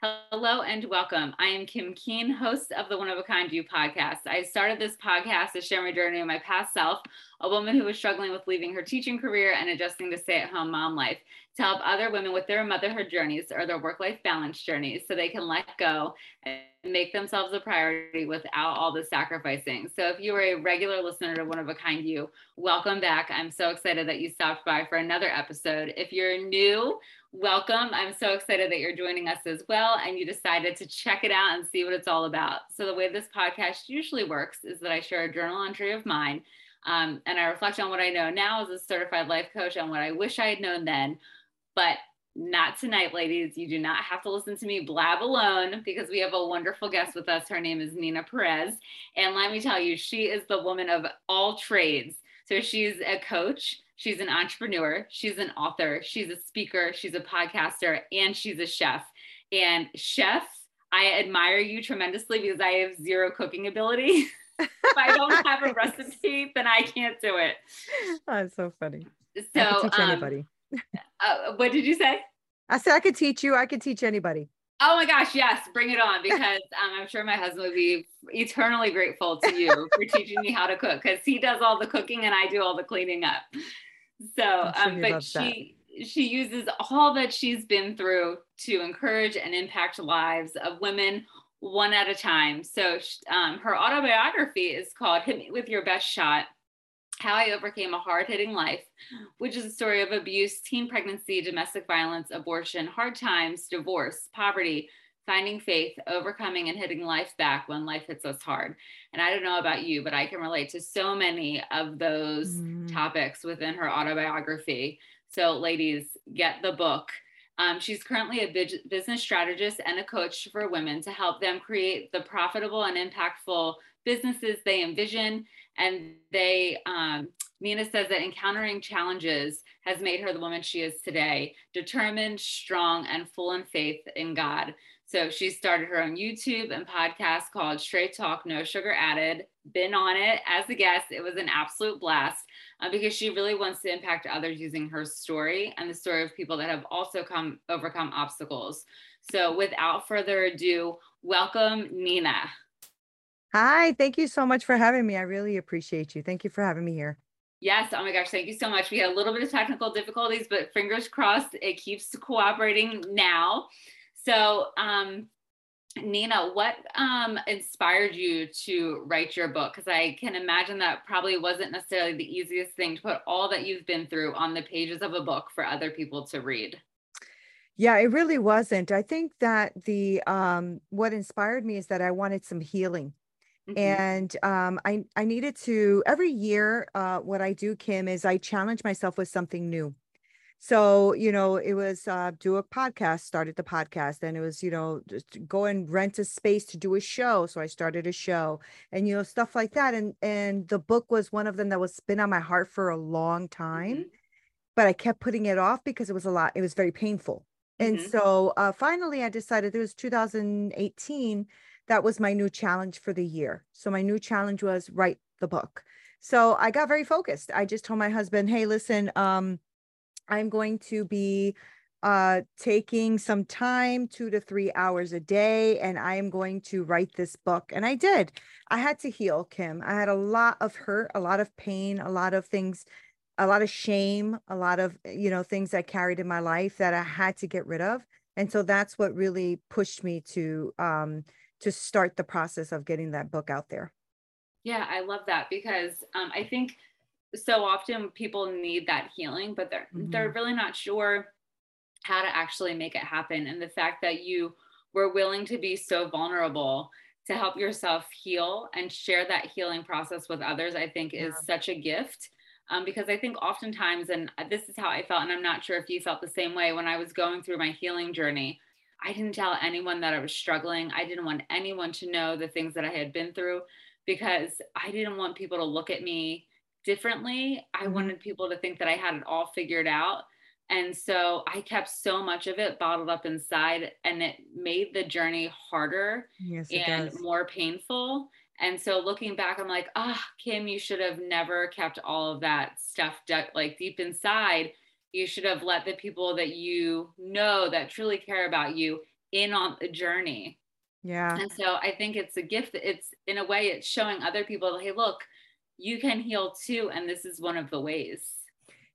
Hello and welcome. I am Kim Keen, host of the One of a Kind You podcast. I started this podcast to share my journey of my past self, a woman who was struggling with leaving her teaching career and adjusting to stay at home mom life, to help other women with their motherhood journeys or their work life balance journeys so they can let go and make themselves a priority without all the sacrificing. So, if you are a regular listener to One of a Kind You, welcome back. I'm so excited that you stopped by for another episode. If you're new, welcome. I'm so excited that you're joining us as well and you decided to check it out and see what it's all about. So, the way this podcast usually works is that I share a journal entry of mine um, and I reflect on what I know now as a certified life coach and what I wish I had known then. But not tonight, ladies. You do not have to listen to me blab alone because we have a wonderful guest with us. Her name is Nina Perez. And let me tell you, she is the woman of all trades. So she's a coach, She's an entrepreneur, she's an author, she's a speaker, she's a podcaster, and she's a chef. And chef, I admire you tremendously because I have zero cooking ability. if I don't have a recipe, then I can't do it. That's so funny. So, um, anybody. uh, what did you say? I said I could teach you. I could teach anybody. Oh my gosh, yes, bring it on because um, I'm sure my husband would be eternally grateful to you for teaching me how to cook because he does all the cooking and I do all the cleaning up. So, um, but loves that. she she uses all that she's been through to encourage and impact lives of women one at a time. So, um, her autobiography is called "Hit Me with Your Best Shot." How I Overcame a Hard Hitting Life, which is a story of abuse, teen pregnancy, domestic violence, abortion, hard times, divorce, poverty, finding faith, overcoming and hitting life back when life hits us hard. And I don't know about you, but I can relate to so many of those Mhm. topics within her autobiography. So, ladies, get the book. Um, she's currently a business strategist and a coach for women to help them create the profitable and impactful businesses they envision. And they, um, Nina says that encountering challenges has made her the woman she is today, determined, strong, and full in faith in God. So she started her own YouTube and podcast called Straight Talk, No Sugar Added. Been on it as a guest. It was an absolute blast uh, because she really wants to impact others using her story and the story of people that have also come overcome obstacles. So without further ado, welcome Nina. Hi, thank you so much for having me. I really appreciate you. Thank you for having me here. Yes. Oh my gosh. Thank you so much. We had a little bit of technical difficulties, but fingers crossed it keeps cooperating now. So, um, Nina, what um, inspired you to write your book? Because I can imagine that probably wasn't necessarily the easiest thing to put all that you've been through on the pages of a book for other people to read. Yeah, it really wasn't. I think that the um what inspired me is that I wanted some healing. Mhm. And um I I needed to every year uh what I do Kim is I challenge myself with something new. So, you know, it was uh do a podcast, started the podcast, and it was, you know, just go and rent a space to do a show. So I started a show and you know, stuff like that. And and the book was one of them that was been on my heart for a long time, Mhm. but I kept putting it off because it was a lot, it was very painful. And Mhm. so uh finally I decided it was 2018 that was my new challenge for the year. So my new challenge was write the book. So I got very focused. I just told my husband, "Hey, listen, um I'm going to be uh taking some time 2 to 3 hours a day and I am going to write this book." And I did. I had to heal, Kim. I had a lot of hurt, a lot of pain, a lot of things a lot of shame, a lot of, you know, things I carried in my life that I had to get rid of. And so that's what really pushed me to um to start the process of getting that book out there. Yeah, I love that because um, I think so often people need that healing, but they're they're really not sure how to actually make it happen. And the fact that you were willing to be so vulnerable to help yourself heal and share that healing process with others, I think is such a gift. Um, because I think oftentimes, and this is how I felt, and I'm not sure if you felt the same way when I was going through my healing journey. I didn't tell anyone that I was struggling. I didn't want anyone to know the things that I had been through because I didn't want people to look at me differently. I Mhm. wanted people to think that I had it all figured out. And so I kept so much of it bottled up inside, and it made the journey harder Yes, and does. more painful. And so looking back, I'm like, ah, Kim, you should have never kept all of that stuff de- like deep inside. You should have let the people that you know that truly care about you in on the journey. Yeah. And so I think it's a gift. It's in a way, it's showing other people, hey, look, you can heal too. And this is one of the ways.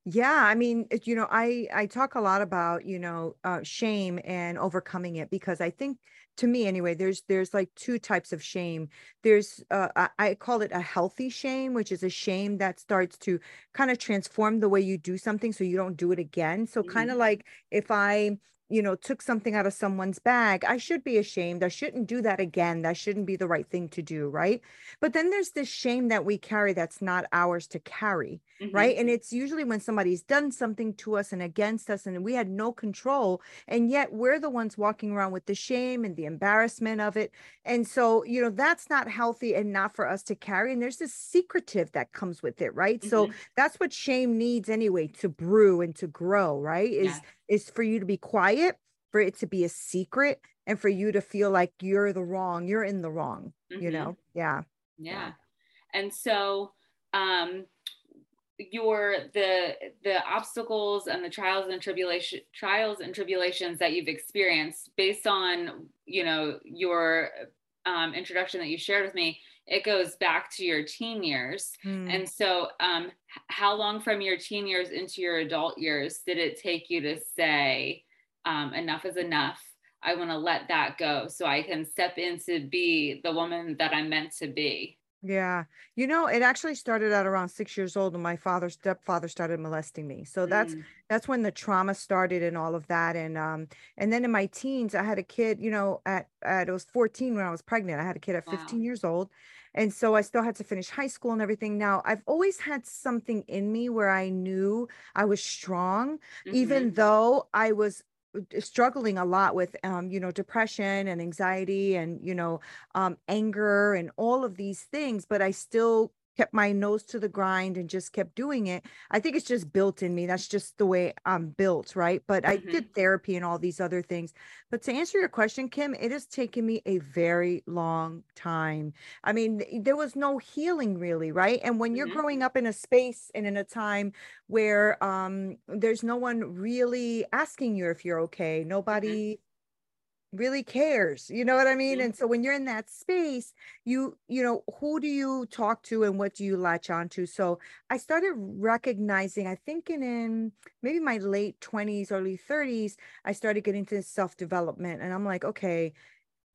Yeah, I mean, you know, I I talk a lot about, you know, uh shame and overcoming it because I think to me anyway, there's there's like two types of shame. There's uh I, I call it a healthy shame, which is a shame that starts to kind of transform the way you do something so you don't do it again. So kind of like if I you know, took something out of someone's bag, I should be ashamed. I shouldn't do that again. That shouldn't be the right thing to do, right? But then there's this shame that we carry that's not ours to carry Mhm. right? And it's usually when somebody's done something to us and against us, and we had no control, and yet we're the ones walking around with the shame and the embarrassment of it. And so, you know, that's not healthy and not for us to carry. And there's this secretive that comes with it, right? So Mhm. that's what shame needs anyway to brew and to grow, right? Is Yes. Is for you to be quiet, for it to be a secret, and for you to feel like you're the wrong, you're in the wrong, you Mhm. know? Yeah. yeah and so um your the the obstacles and the trials and tribulation trials and tribulations that you've experienced based on you know your um, introduction that you shared with me it goes back to your teen years Mm. and so um how long from your teen years into your adult years did it take you to say um, enough is enough i want to let that go so i can step in to be the woman that i'm meant to be Yeah. You know, it actually started at around six years old when my father's stepfather started molesting me. So that's Mm, that's when the trauma started and all of that. And um, and then in my teens, I had a kid, you know, at at it was 14 when I was pregnant. I had a kid at 15 Wow. years old. And so I still had to finish high school and everything. Now, I've always had something in me where I knew I was strong, even mhm, though I was uh, struggling a lot with um you know depression and anxiety and you know um, anger and all of these things, but I still kept my nose to the grind and just kept doing it. I think it's just built in me. That's just the way I'm built, right? But I mhm, did therapy and all these other things. But to answer your question, Kim, it has taken me a very long time. I mean, there was no healing really, right? And when you're mhm, growing up in a space and in a time where um there's no one really asking you if you're okay, mhm, nobody really cares you know what i mean mhm. and so when you're in that space you you know who do you talk to and what do you latch onto so i started recognizing i think in, in maybe my late 20s early 30s i started getting into self-development and i'm like okay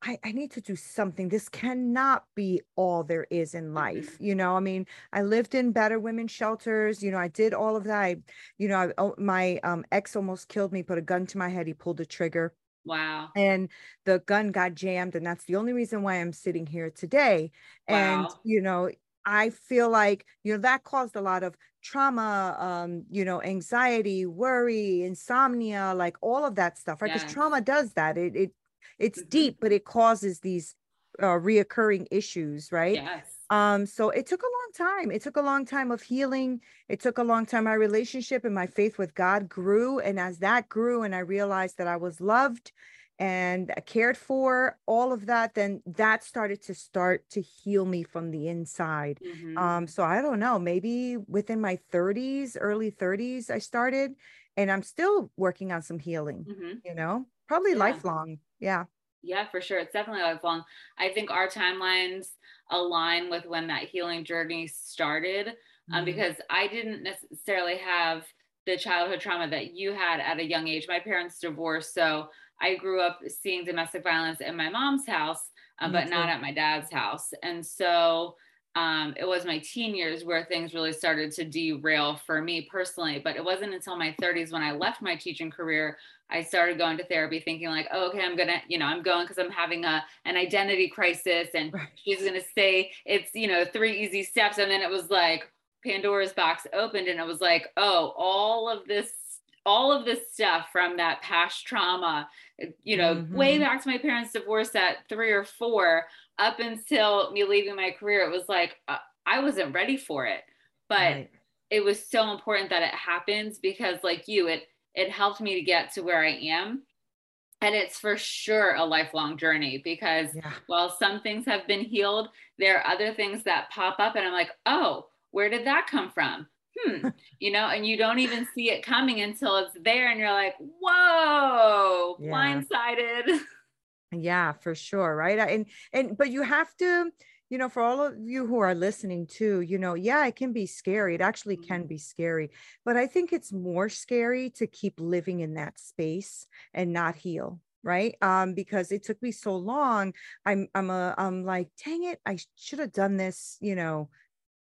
I, I need to do something. This cannot be all there is in life. Mhm. You know, I mean, I lived in better women's shelters. You know, I did all of that. I, you know, I, oh, my um, ex almost killed me, put a gun to my head. He pulled the trigger Wow. and the gun got jammed and that's the only reason why i'm sitting here today and you know i feel like you know that caused a lot of trauma um you know anxiety worry insomnia like all of that stuff right because Yes. trauma does that it it it's Mhm. deep but it causes these uh reoccurring issues right Yes. um, so it took a long time. It took a long time of healing. It took a long time. My relationship and my faith with God grew. And as that grew, and I realized that I was loved and cared for, all of that, then that started to start to heal me from the inside. Mhm, Um, so I don't know, maybe within my 30s, early 30s, I started, and I'm still working on some healing, mhm. you know, probably Yeah. lifelong. Yeah. Yeah, for sure. It's definitely lifelong. I think our timelines align with when that healing journey started um, Mhm. because I didn't necessarily have the childhood trauma that you had at a young age. My parents divorced, so I grew up seeing domestic violence in my mom's house, uh, but not at my dad's house. And so um, it was my teen years where things really started to derail for me personally. But it wasn't until my 30s when I left my teaching career I started going to therapy thinking like, oh, okay, I'm gonna, you know, I'm going because I'm having a an identity crisis, and Right. she's gonna say it's, you know, three easy steps, and then it was like Pandora's box opened, and it was like, oh, all of this, all of this stuff from that past trauma, you know, way Mhm. back to my parents' divorce at three or four, up until me leaving my career, it was like uh, I wasn't ready for it, but Right. it was so important that it happens because like you it it helped me to get to where i am and it's for sure a lifelong journey because Yeah. while some things have been healed there are other things that pop up and i'm like oh where did that come from hmm you know and you don't even see it coming until it's there and you're like whoa Yeah. blindsided Yeah, for sure. Right. And, and, but you have to, you know, for all of you who are listening too, you know, yeah, it can be scary. It actually Mm-hmm. can be scary, but I think it's more scary to keep living in that space and not heal. Right. Um, because it took me so long. I'm, I'm a, I'm like, dang it, I should have done this, you know,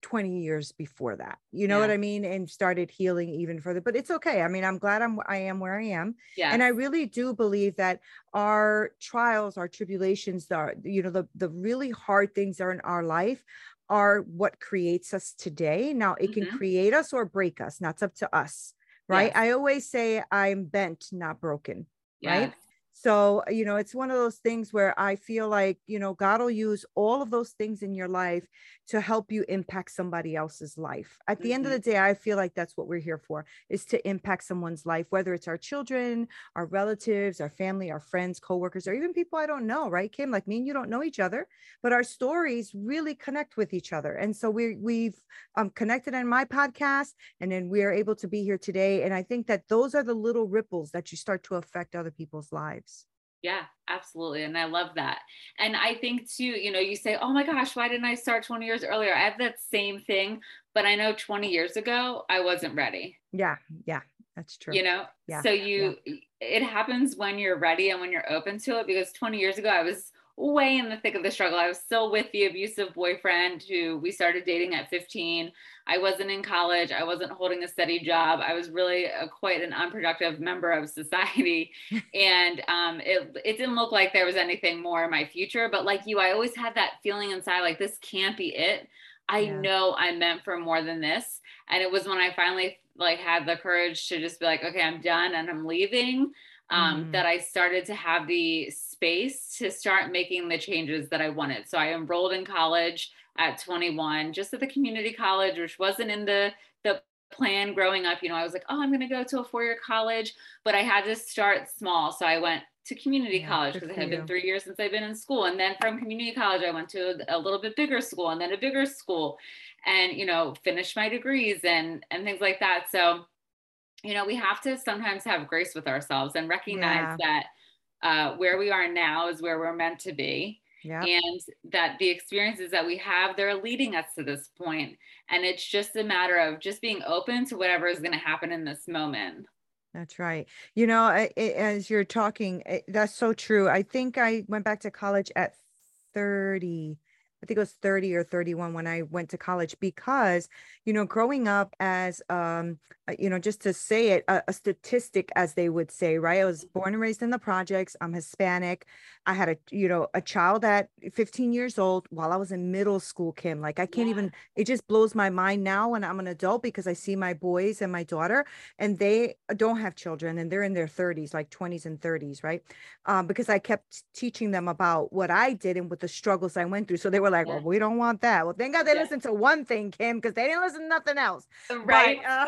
20 years before that. You know what I mean? And started healing even further. But it's okay. I mean, I'm glad I'm I am where I am. Yeah. And I really do believe that our trials, our tribulations, the you know, the the really hard things that are in our life are what creates us today. Now it can Mhm. create us or break us. That's up to us. Right. Yes. I always say I'm bent, not broken right? So, you know, it's one of those things where I feel like, you know, God will use all of those things in your life to help you impact somebody else's life. At the end of Mhm. the day, I feel like that's what we're here for is to impact someone's life, whether it's our children, our relatives, our family, our friends, coworkers, or even people I don't know, right? Kim, like me and you don't know each other, but our stories really connect with each other. And so we we've um, connected on my podcast and then we are able to be here today. And I think that those are the little ripples that you start to affect other people's lives. Yeah, absolutely. And I love that. And I think too, you know, you say, oh my gosh, why didn't I start 20 years earlier? I have that same thing, but I know 20 years ago, I wasn't ready, Yeah, yeah, that's true. you know? Yeah, So you, it happens when you're ready and when you're open to it. Because 20 years ago, I was way in the thick of the struggle. I was still with the abusive boyfriend who we started dating at 15. I wasn't in college. I wasn't holding a steady job. I was really a, quite an unproductive member of society. and um, it, it didn't look like there was anything more in my future. But like you, I always had that feeling inside like, this can't be it. I Yeah. know I'm meant for more than this. And it was when I finally like had the courage to just be like, okay, I'm done and I'm leaving. Um, Mhm. that I started to have the space to start making the changes that I wanted. So I enrolled in college at 21, just at the community college, which wasn't in the the plan growing up. You know, I was like, oh, I'm going to go to a four year college, but I had to start small. So I went to community Yeah, college because it had you. been three years since I've been in school. And then from community college, I went to a little bit bigger school and then a bigger school and, you know, finished my degrees and and things like that. So you know, we have to sometimes have grace with ourselves and recognize that uh, where we are now is where we're meant to be. Yeah. And that the experiences that we have, they're leading us to this point. And it's just a matter of just being open to whatever is going to happen in this moment. That's right. You know, I, I- as you're talking, I- that's so true. I think I went back to college at 30. I think it was 30 or 31 when I went to college because, you know, growing up as, um, uh, you know, just to say it, a, a statistic, as they would say, right? I was born and raised in the projects. I'm Hispanic. I had a, you know, a child at 15 years old while I was in middle school, Kim. Like, I can't Yeah. even, it just blows my mind now when I'm an adult because I see my boys and my daughter and they don't have children and they're in their 30s like 20s and 30s right um, because i kept teaching them about what i did and what the struggles i went through so they were like Yeah. well we don't want that well thank god they Yeah. listened to one thing kim because they didn't listen to nothing else Right. But, uh,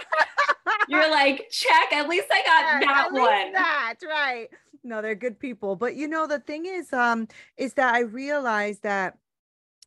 You're like, check, at least I got Yeah, that one. that right no they're good people but you know the thing is um is that i realized that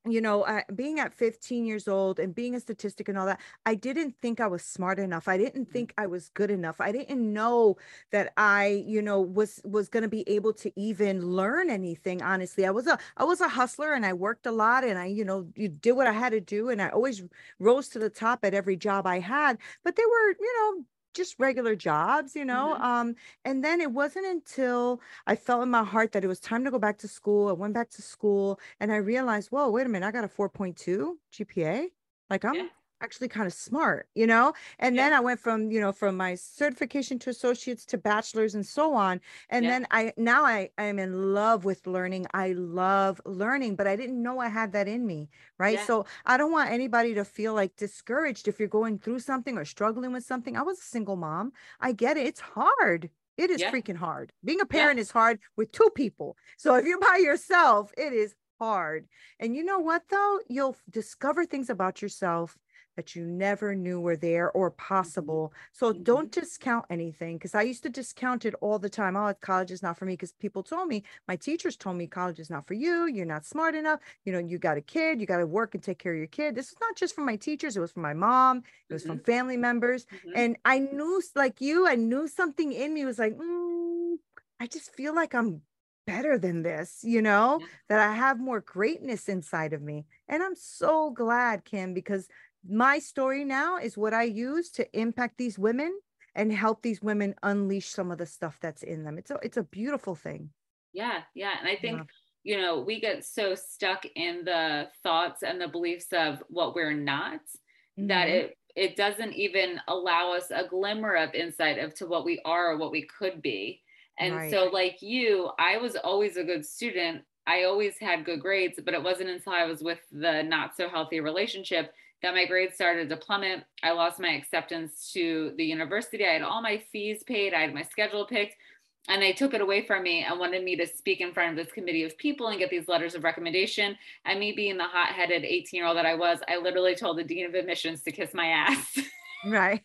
you know, uh, being at 15 years old and being a statistic and all that, I didn't think I was smart enough. I didn't Mhm. think I was good enough. I didn't know that I, you know, was was going to be able to even learn anything. Honestly, I was a I was a hustler and I worked a lot and I, you know, you did what I had to do and I always rose to the top at every job I had. But they were, you know, just regular jobs, you know. Mhm. Um, and then it wasn't until I felt in my heart that it was time to go back to school. I went back to school and I realized, whoa, wait a minute, I got a 4.2 GPA. Like I'm Yeah. Actually kind of smart, you know? And Yeah. then I went from, you know, from my certification to associates to bachelor's and so on. And Yeah. then I now I I'm in love with learning. I love learning, but I didn't know I had that in me, right? Yeah. So I don't want anybody to feel like discouraged if you're going through something or struggling with something. I was a single mom. I get it. It's hard. It is freaking hard. Being a parent is hard with two people. So if you're by yourself, it is hard. And you know what though? You'll discover things about yourself that you never knew were there or possible. So Mhm. don't discount anything because I used to discount it all the time. Oh, college is not for me because people told me, my teachers told me college is not for you. You're not smart enough. You know, you got a kid, you got to work and take care of your kid. This is not just from my teachers, it was from my mom, it was from family members. Mhm. And I knew, like you, I knew something in me was like, mm, I just feel like I'm better than this, you know, Yeah. that I have more greatness inside of me. And I'm so glad, Kim, because my story now is what I use to impact these women and help these women unleash some of the stuff that's in them. It's a it's a beautiful thing. Yeah, yeah. And I think, Yeah. you know, we get so stuck in the thoughts and the beliefs of what we're not that Mhm. it it doesn't even allow us a glimmer of insight of to what we are or what we could be. And Right. so like you, I was always a good student. I always had good grades, but it wasn't until I was with the not so healthy relationship that my grades started to plummet. I lost my acceptance to the university. I had all my fees paid, I had my schedule picked, and they took it away from me and wanted me to speak in front of this committee of people and get these letters of recommendation. And me being the hot headed 18 year old that I was, I literally told the dean of admissions to kiss my ass. Right.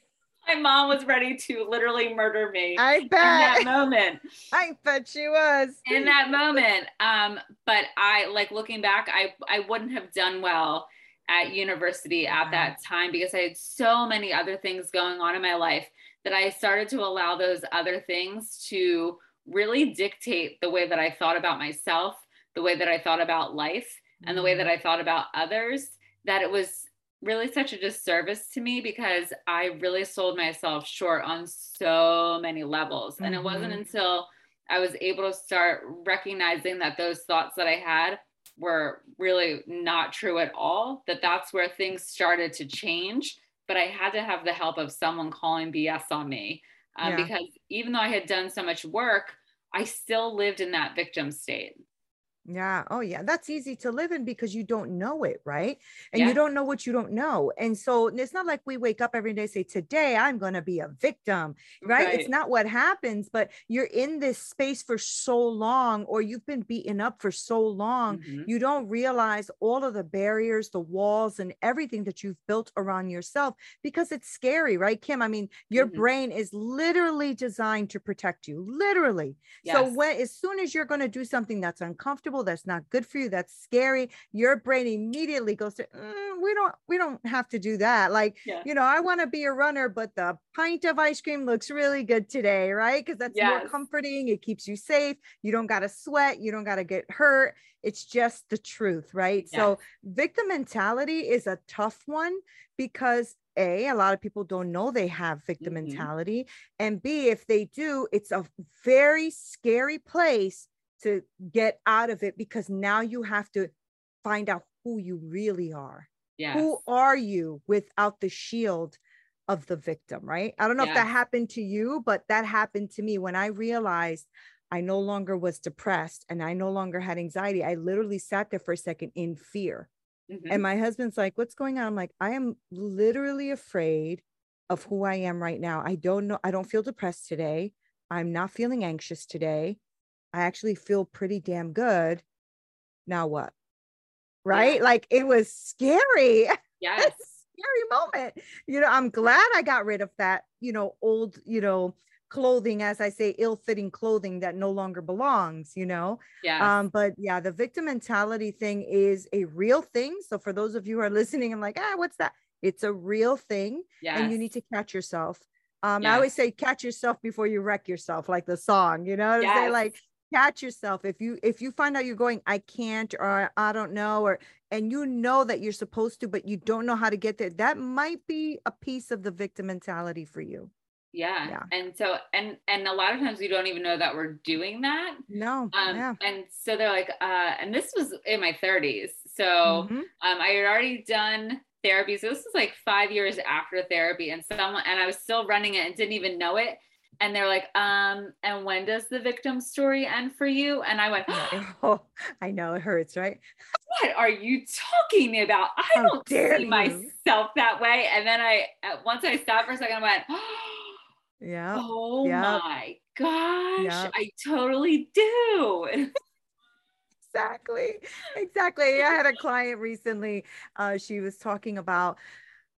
my mom was ready to literally murder me I bet. in that moment I bet she was. in that moment um but i like looking back i i wouldn't have done well at university at that time because i had so many other things going on in my life that i started to allow those other things to really dictate the way that i thought about myself the way that i thought about life and the way that i thought about others that it was really such a disservice to me because i really sold myself short on so many levels. And it wasn't Mhm. until I was able to start recognizing that those thoughts that I had were really not true at all, that that's where things started to change. But I had to have the help of someone calling BS on me um, Yeah. because even though I had done so much work, I still lived in that victim state. Yeah. Oh, yeah. That's easy to live in because you don't know it, right? And Yeah. you don't know what you don't know. And so it's not like we wake up every day and say, Today I'm going to be a victim, right? It's not what happens, but you're in this space for so long, or you've been beaten up for so long. Mhm. You don't realize all of the barriers, the walls, and everything that you've built around yourself because it's scary, right, Kim? I mean, your Mhm. brain is literally designed to protect you, literally. So when as soon as you're going to do something that's uncomfortable, that's not good for you, that's scary, your brain immediately goes to "Mm, we don't we don't have to do that. Like, Yeah. you know, I want to be a runner, but the pint of ice cream looks really good today, right? Because that's more comforting. It keeps you safe. You don't got to sweat. You don't got to get hurt. It's just the truth, right? So victim mentality is a tough one because a a lot of people don't know they have victim Mhm. mentality and b if they do it's a very scary place to get out of it because now you have to find out who you really are Yes. who are you without the shield of the victim right i don't know if that happened to you but that happened to me when i realized i no longer was depressed and i no longer had anxiety i literally sat there for a second in fear Mhm. and my husband's like, What's going on? I'm like, I am literally afraid of who I am right now. I don't know. I don't feel depressed today. I'm not feeling anxious today. I actually feel pretty damn good. Now what? Right? Like it was scary. yes. scary moment. You know, I'm glad I got rid of that, you know, old, you know, clothing, as I say, ill fitting clothing that no longer belongs, you know. Yes. Um, but yeah, the victim mentality thing is a real thing. So for those of you who are listening, I'm like, ah, what's that? It's a real thing, yes. and you need to catch yourself. Um, I always say catch yourself before you wreck yourself, like the song, you know what I'm saying? Like catch yourself. If you if you find out you're going, I can't, or I don't know, or and you know that you're supposed to, but you don't know how to get there, that might be a piece of the victim mentality for you. yeah. Yeah. And so and and a lot of times we don't even know that we're doing that. No. Um, yeah. and so they're like, uh, and this was in my 30s. So Mhm. um, I had already done therapy. So this was like five years after therapy, and someone and I was still running it and didn't even know it. And they're like, um, and when does the victim story end for you? And I went, Oh, I know it hurts, right? what are you talking about? I How don't dare see you." myself that way. And then I, uh, once I stopped for a second, I went, Yeah. oh Yep. my gosh, Yep. I totally do. exactly exactly i had a client recently uh she was talking about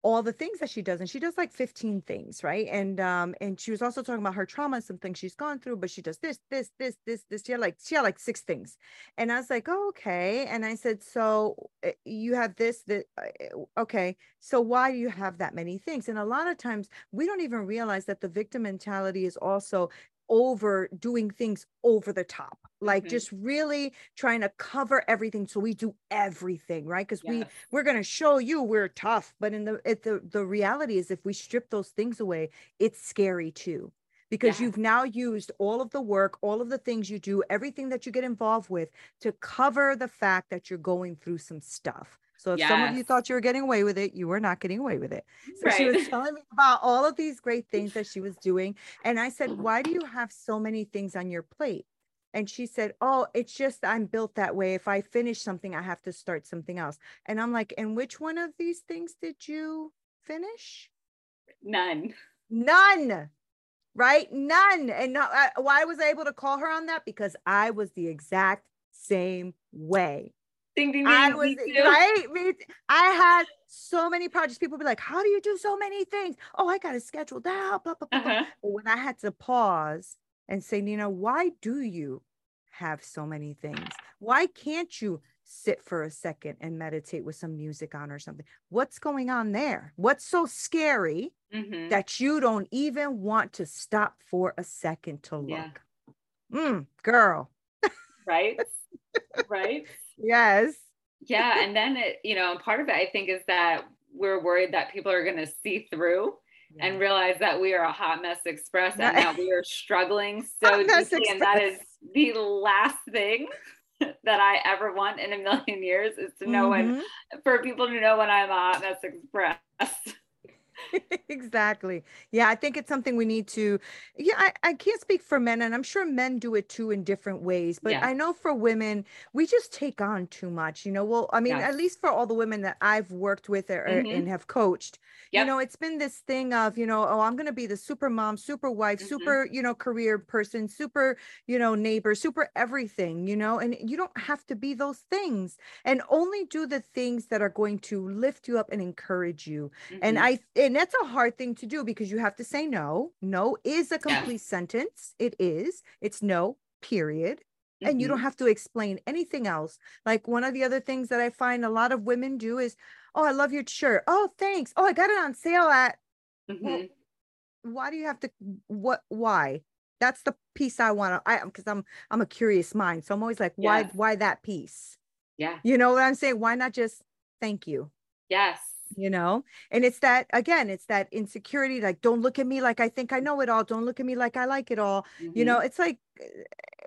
all the things that she does and she does like 15 things right? And um and she was also talking about her trauma and some things she's gone through but she does this this this this this had like she had like six things. And i was like oh, okay. And i said so uh, you have this that uh, okay so why do you have that many things? And a lot of times we don't even realize that the victim mentality is also over doing things over the top like Mhm. just really trying to cover everything so we do everything right because we Yes. we're going to show you we're tough but in the it, the the reality is if we strip those things away it's scary too because Yeah. you've now used all of the work all of the things you do everything that you get involved with to cover the fact that you're going through some stuff so if some of you thought you were getting away with it you were not getting away with it so she was telling me about all of these great things that she was doing and i said mm-hmm. why do you have so many things on your plate and she said, Oh, it's just I'm built that way. If I finish something, I have to start something else. And I'm like, And which one of these things did you finish? None. None. Right? None. And no, I, uh, why was I able to call her on that? Because I was the exact same way. Ding ding ding. I was right. I had so many projects. People be like, "How do you do so many things?" Oh, I got it scheduled out. Blah, blah, blah. Uh-huh. But when I had to pause and say, Nina, why do you have so many things? Why can't you sit for a second and meditate with some music on or something? What's going on there? What's so scary Mhm. that you don't even want to stop for a second to Yeah. look? Mm, girl. Right. right. Yes. Yeah. And then it, you know, part of it I think is that we're worried that people are going to see through and realize that we are a hot mess express and that we are struggling so deeply. And that is the last thing that I ever want in a million years is to know when, Mhm. for people to know when I'm a hot mess express. exactly. Yeah, I think it's something we need to. Yeah, I, I can't speak for men, and I'm sure men do it too in different ways. But Yeah. I know for women, we just take on too much. You know, well, I mean, Yes. at least for all the women that I've worked with or, Mhm. and have coached, you know, it's been this thing of, you know, oh, I'm going to be the super mom, super wife, Mhm. super, you know, career person, super, you know, neighbor, super everything, you know, and you don't have to be those things and only do the things that are going to lift you up and encourage you and Mhm. i and that's a hard thing to do because you have to say no. No is a complete sentence. It is. It's no period. And you don't Mhm. have to explain anything else. Like one of the other things that i find a lot of women do is oh i love your shirt. Oh thanks. Oh i got it on sale at well, Mhm. why do you have to what why? That's the piece i want to i because i'm i'm a curious mind. So i'm always like why Yes. why that piece? Yeah. you know what i'm saying? Why not just thank you. Yes. You know? And it's that again it's that insecurity like don't look at me like i think i know it all. Don't look at me like i like it all. You know it's like uh,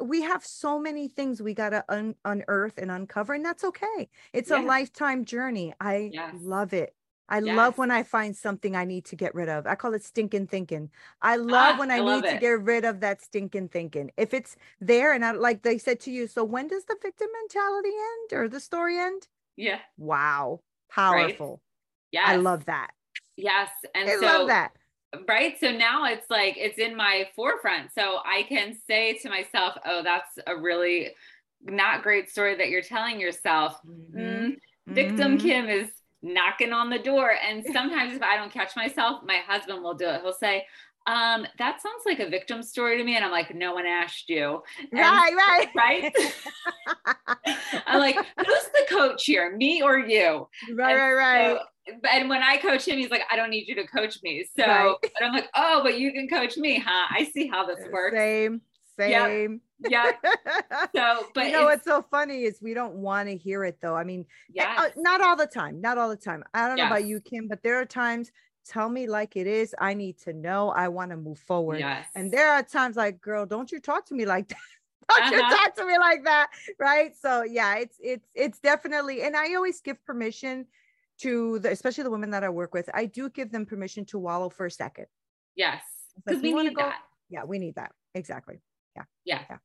we have so many things we got to un- unearth and uncover and that's okay. It's a lifetime journey. I Yes. love it. I love when i find something i need to get rid of. I call it stinking thinking. I love Ah, when i, I love need to get rid of that stinking thinking. If it's there and i like they said to you so when does the victim mentality end or the story end? Yeah. wow. Powerful Yes. i love that. Yes. And i so love that. Right? So now it's like it's in my forefront. So i can say to myself oh that's a really not great story that you're telling yourself. Mm, victim Mhm. kim is knocking on the door. And sometimes if i don't catch myself my husband will do it. He'll say um that sounds like a victim story to me and i'm like no one asked you And- right right right i'm like who's the coach here me or you right right right so, and when I coach him, he's like, I don't need you to coach me. So, Right. but I'm like, oh, but you can coach me, huh? I see how this works. same same Yeah. So, but you know what's so funny is we don't want to hear it though i mean yeah, uh, not all the time not all the time i don't know about you kim but there are times tell me like it is i need to know i want to move forward yes. and there are times like girl don't you talk to me like that don't you Uh-huh. talk to me like that right so yeah it's it's it's definitely and i always give permission to the especially the women that i work with i do give them permission to wallow for a second yes. Because we need go- that. yeah we need that exactly Yeah. Yeah. Yeah.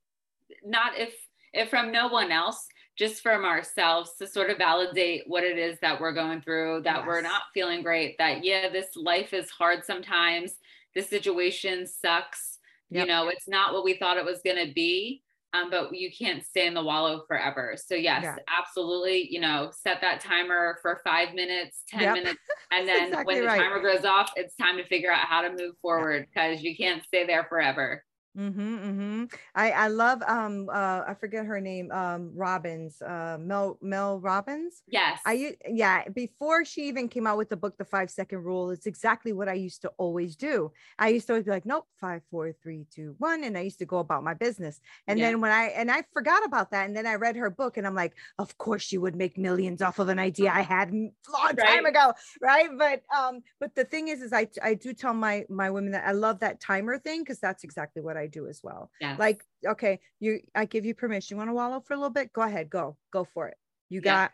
Not if, if from no one else, just from ourselves to sort of validate what it is that we're going through, that we're not feeling great, that, yeah, this life is hard sometimes. This situation sucks. You know, it's not what we thought it was going to be. Um, but you can't stay in the wallow forever. So yes, Yeah. absolutely. You know, set that timer for five minutes, 10 Yep. minutes. And then exactly when the right. timer goes off, it's time to figure out how to move forward because you can't stay there forever. Mm-hmm, mm-hmm. I I love um uh I forget her name um Robbins uh Mel Mel Robbins. Yes. I yeah before she even came out with the book The Five Second Rule it's exactly what I used to always do. I used to always be like nope five four three two one and I used to go about my business. And yeah. then when I and I forgot about that and then I read her book and I'm like of course she would make millions off of an idea I had a long time right. ago right but um but the thing is is I I do tell my my women that I love that timer thing because that's exactly what I I do as well. Yeah. Like, okay, you I give you permission. You want to wallow for a little bit? Go ahead, go, go for it. You got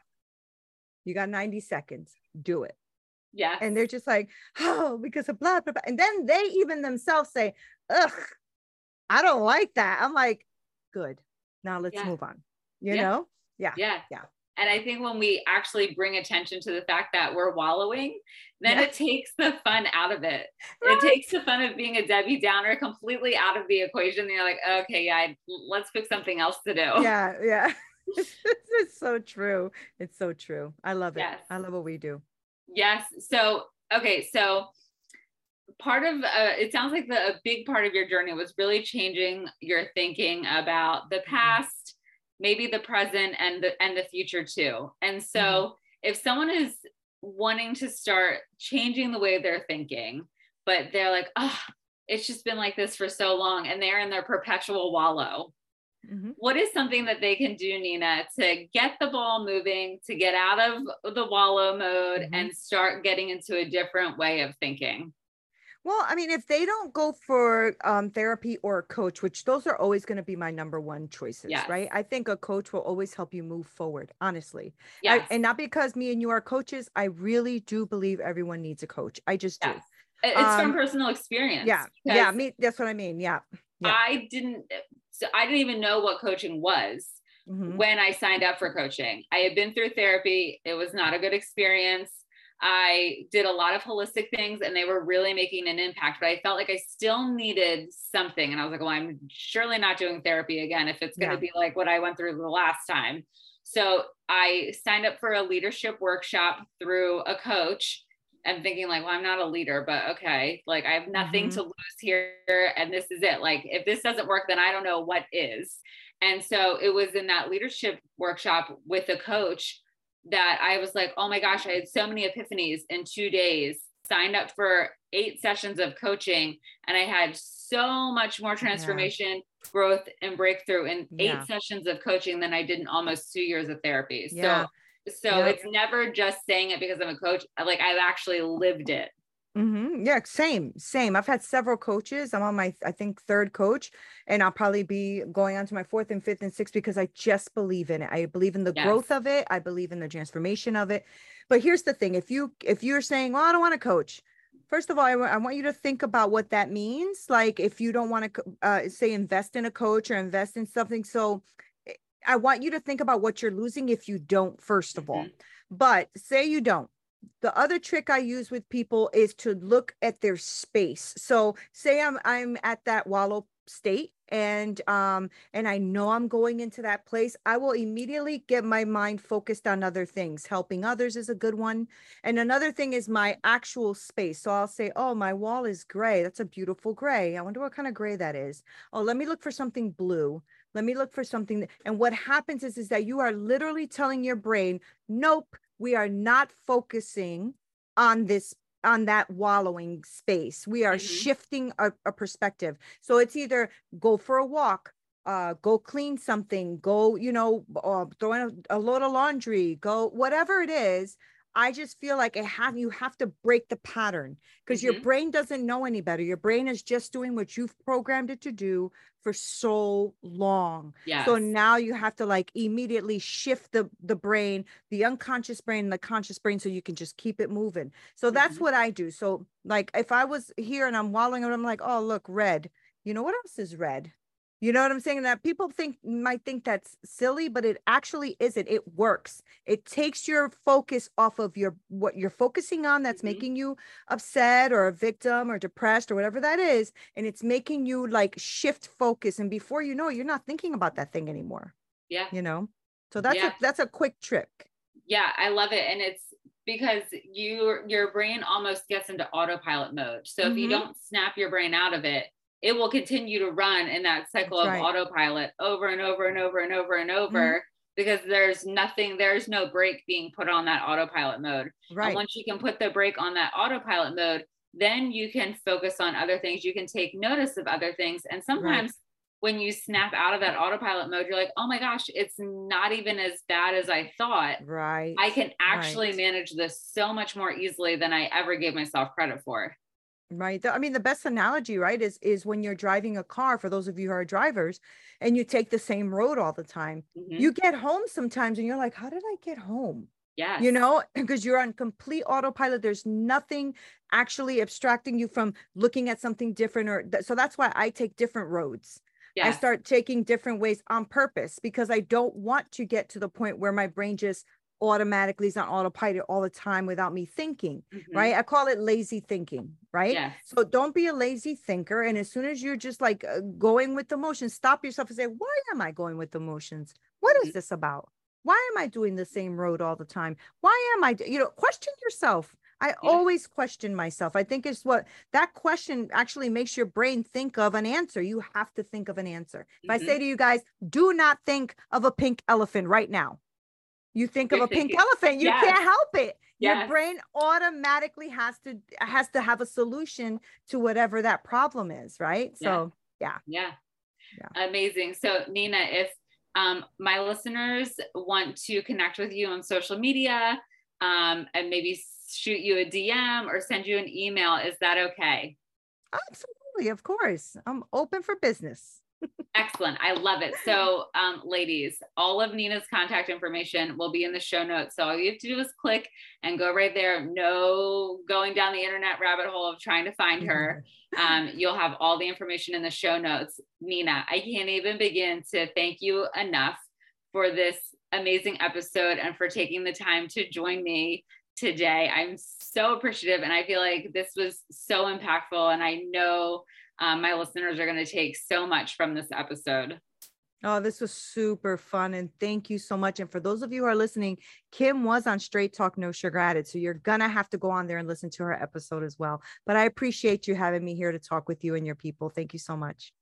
you got 90 seconds. Do it. Yeah. And they're just like, oh, because of blah, blah, blah. And then they even themselves say, ugh, I don't like that. I'm like, good. Now let's yeah. move on. You yeah. know? Yeah. Yeah. Yeah. And I think when we actually bring attention to the fact that we're wallowing, then yeah. it takes the fun out of it. Right. It takes the fun of being a Debbie Downer completely out of the equation. And you're like, okay, yeah, let's pick something else to do. Yeah, yeah. it's so true. It's so true. I love it. Yes. I love what we do. Yes. So, okay. So, part of uh, it sounds like the a big part of your journey was really changing your thinking about the mm-hmm. past maybe the present and the and the future too and so mm-hmm. if someone is wanting to start changing the way they're thinking but they're like oh it's just been like this for so long and they're in their perpetual wallow mm-hmm. what is something that they can do nina to get the ball moving to get out of the wallow mode mm-hmm. and start getting into a different way of thinking well, I mean, if they don't go for um, therapy or a coach, which those are always going to be my number one choices, yes. right? I think a coach will always help you move forward, honestly. Yes. I, and not because me and you are coaches. I really do believe everyone needs a coach. I just yes. do. It's um, from personal experience. Yeah. Yeah. Me, that's what I mean. Yeah. yeah. I didn't, so I didn't even know what coaching was. Mm-hmm. When I signed up for coaching, I had been through therapy. It was not a good experience I did a lot of holistic things and they were really making an impact, but I felt like I still needed something. And I was like, well, I'm surely not doing therapy again if it's going to yeah. be like what I went through the last time. So I signed up for a leadership workshop through a coach and thinking like, well, I'm not a leader, but okay, like I have nothing mm-hmm. to lose here. And this is it. Like, if this doesn't work, then I don't know what is. And so it was in that leadership workshop with a coach that I was like, oh my gosh, I had so many epiphanies in two days, signed up for eight sessions of coaching, and I had so much more transformation, yeah. growth, and breakthrough in yeah. eight sessions of coaching than I did in almost two years of therapy. Yeah. So, so it's never just saying it because I'm a coach. Like I've actually lived it. Mm-hmm. Yeah, same, same. I've had several coaches. I'm on my, I think, third coach, and I'll probably be going on to my fourth and fifth and sixth because I just believe in it. I believe in the yes. growth of it. I believe in the transformation of it. But here's the thing: if you if you're saying, "Well, I don't want to coach," first of all, I, w- I want you to think about what that means. Like, if you don't want to, uh, say, invest in a coach or invest in something, so eh, I want you to think about what you're losing if you don't. First of mm-hmm. all, but say you don't the other trick I use with people is to look at their space. So say I'm I'm at that wallow state and um and I know I'm going into that place, I will immediately get my mind focused on other things. Helping others is a good one. And another thing is my actual space. So I'll say, "Oh, my wall is gray. That's a beautiful gray. I wonder what kind of gray that is. Oh, let me look for something blue." Let me look for something. And what happens is, is that you are literally telling your brain, nope, we are not focusing on this on that wallowing space we are mm-hmm. shifting a, a, perspective so it's either go for a walk uh go clean something go you know uh, throw in a, a load of laundry go whatever it is I just feel like I have you have to break the pattern because mm-hmm. your brain doesn't know any better. Your brain is just doing what you've programmed it to do for so long. Yeah. So now you have to like immediately shift the the brain, the unconscious brain, and the conscious brain, so you can just keep it moving. So that's mm-hmm. what I do. So like if I was here and I'm wallowing and I'm like, oh look, red. You know what else is red? You know what I'm saying? That people think might think that's silly, but it actually isn't. It works. It takes your focus off of your what you're focusing on that's mm-hmm. making you upset or a victim or depressed or whatever that is. And it's making you like shift focus. And before you know it, you're not thinking about that thing anymore. Yeah. You know? So that's yeah. a that's a quick trick. Yeah, I love it. And it's because you your brain almost gets into autopilot mode. So mm-hmm. if you mm-hmm. don't snap your brain out of it, it will continue to run in that cycle That's of right. autopilot over and over and over and over and over Mm-hmm. because there's nothing, there's no brake being put on that autopilot mode. And Right. once you can put the brake on that autopilot mode, then you can focus on other things. You can take notice of other things. And sometimes when you snap out of that autopilot mode, you're like, oh my gosh, it's not even as bad as I thought. Right. I can actually Right. manage this so much more easily than I ever gave myself credit for. Right. I mean, the best analogy, right, is is when you're driving a car, for those of you who are drivers, and you take the same road all the time. Mhm. You get home sometimes and you're like, how did I get home? yeah You know, because you're on complete autopilot. There's nothing actually abstracting you from looking at something different or th- so that's why I take different roads. yeah. I start taking different ways on purpose because I don't want to get to the point where my brain just automatically is on autopilot all the time without me thinking, Mhm. right? I call it lazy thinking, right? Yes. So don't be a lazy thinker. And as soon as you're just like uh, going with the motions, stop yourself and say, why am I going with the motions? What is Mhm. this about? Why am I doing the same road all the time? Why am I, d-" you know, question yourself. I always question myself. I think it's what that question actually makes your brain think of an answer. You have to think of an answer. If I Mhm. say to you guys, do not think of a pink elephant right now. You think of a pink elephant, you Yes. can't help it. Your brain automatically has to has to have a solution to whatever that problem is, right? Yeah. So Yeah. Yeah. Amazing. So Nina, if um, my listeners want to connect with you on social media um, and maybe shoot you a DM or send you an email, is that okay? absolutely, of course. I'm open for business. Excellent. I love it. So, um, ladies, all of Nina's contact information will be in the show notes. So all you have to do is click and go right there. No going down the internet rabbit hole of trying to find her. Um, you'll have all the information in the show notes. Nina, I can't even begin to thank you enough for this amazing episode and for taking the time to join me today. I'm so appreciative and I feel like this was so impactful. And I know um, my listeners are going to take so much from this episode. Oh, this was super fun. And thank you so much. And for those of you who are listening, Kim was on Straight Talk No Sugar Added. So you're going to have to go on there and listen to her episode as well. But I appreciate you having me here to talk with you and your people. Thank you so much.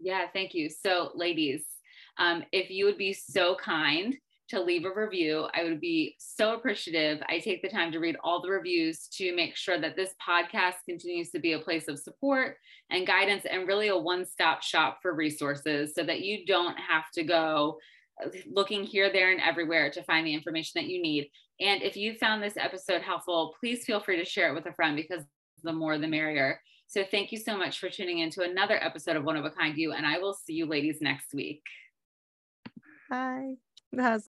Yeah, thank you. So, ladies, um, if you would be so kind to leave a review, I would be so appreciative. I take the time to read all the reviews to make sure that this podcast continues to be a place of support and guidance and really a one stop shop for resources so that you don't have to go uh, looking here, there, and everywhere to find the information that you need. And if you found this episode helpful, please feel free to share it with a friend because the more the merrier. So thank you so much for tuning in to another episode of One of a Kind You, and I will see you ladies next week. Hi. That's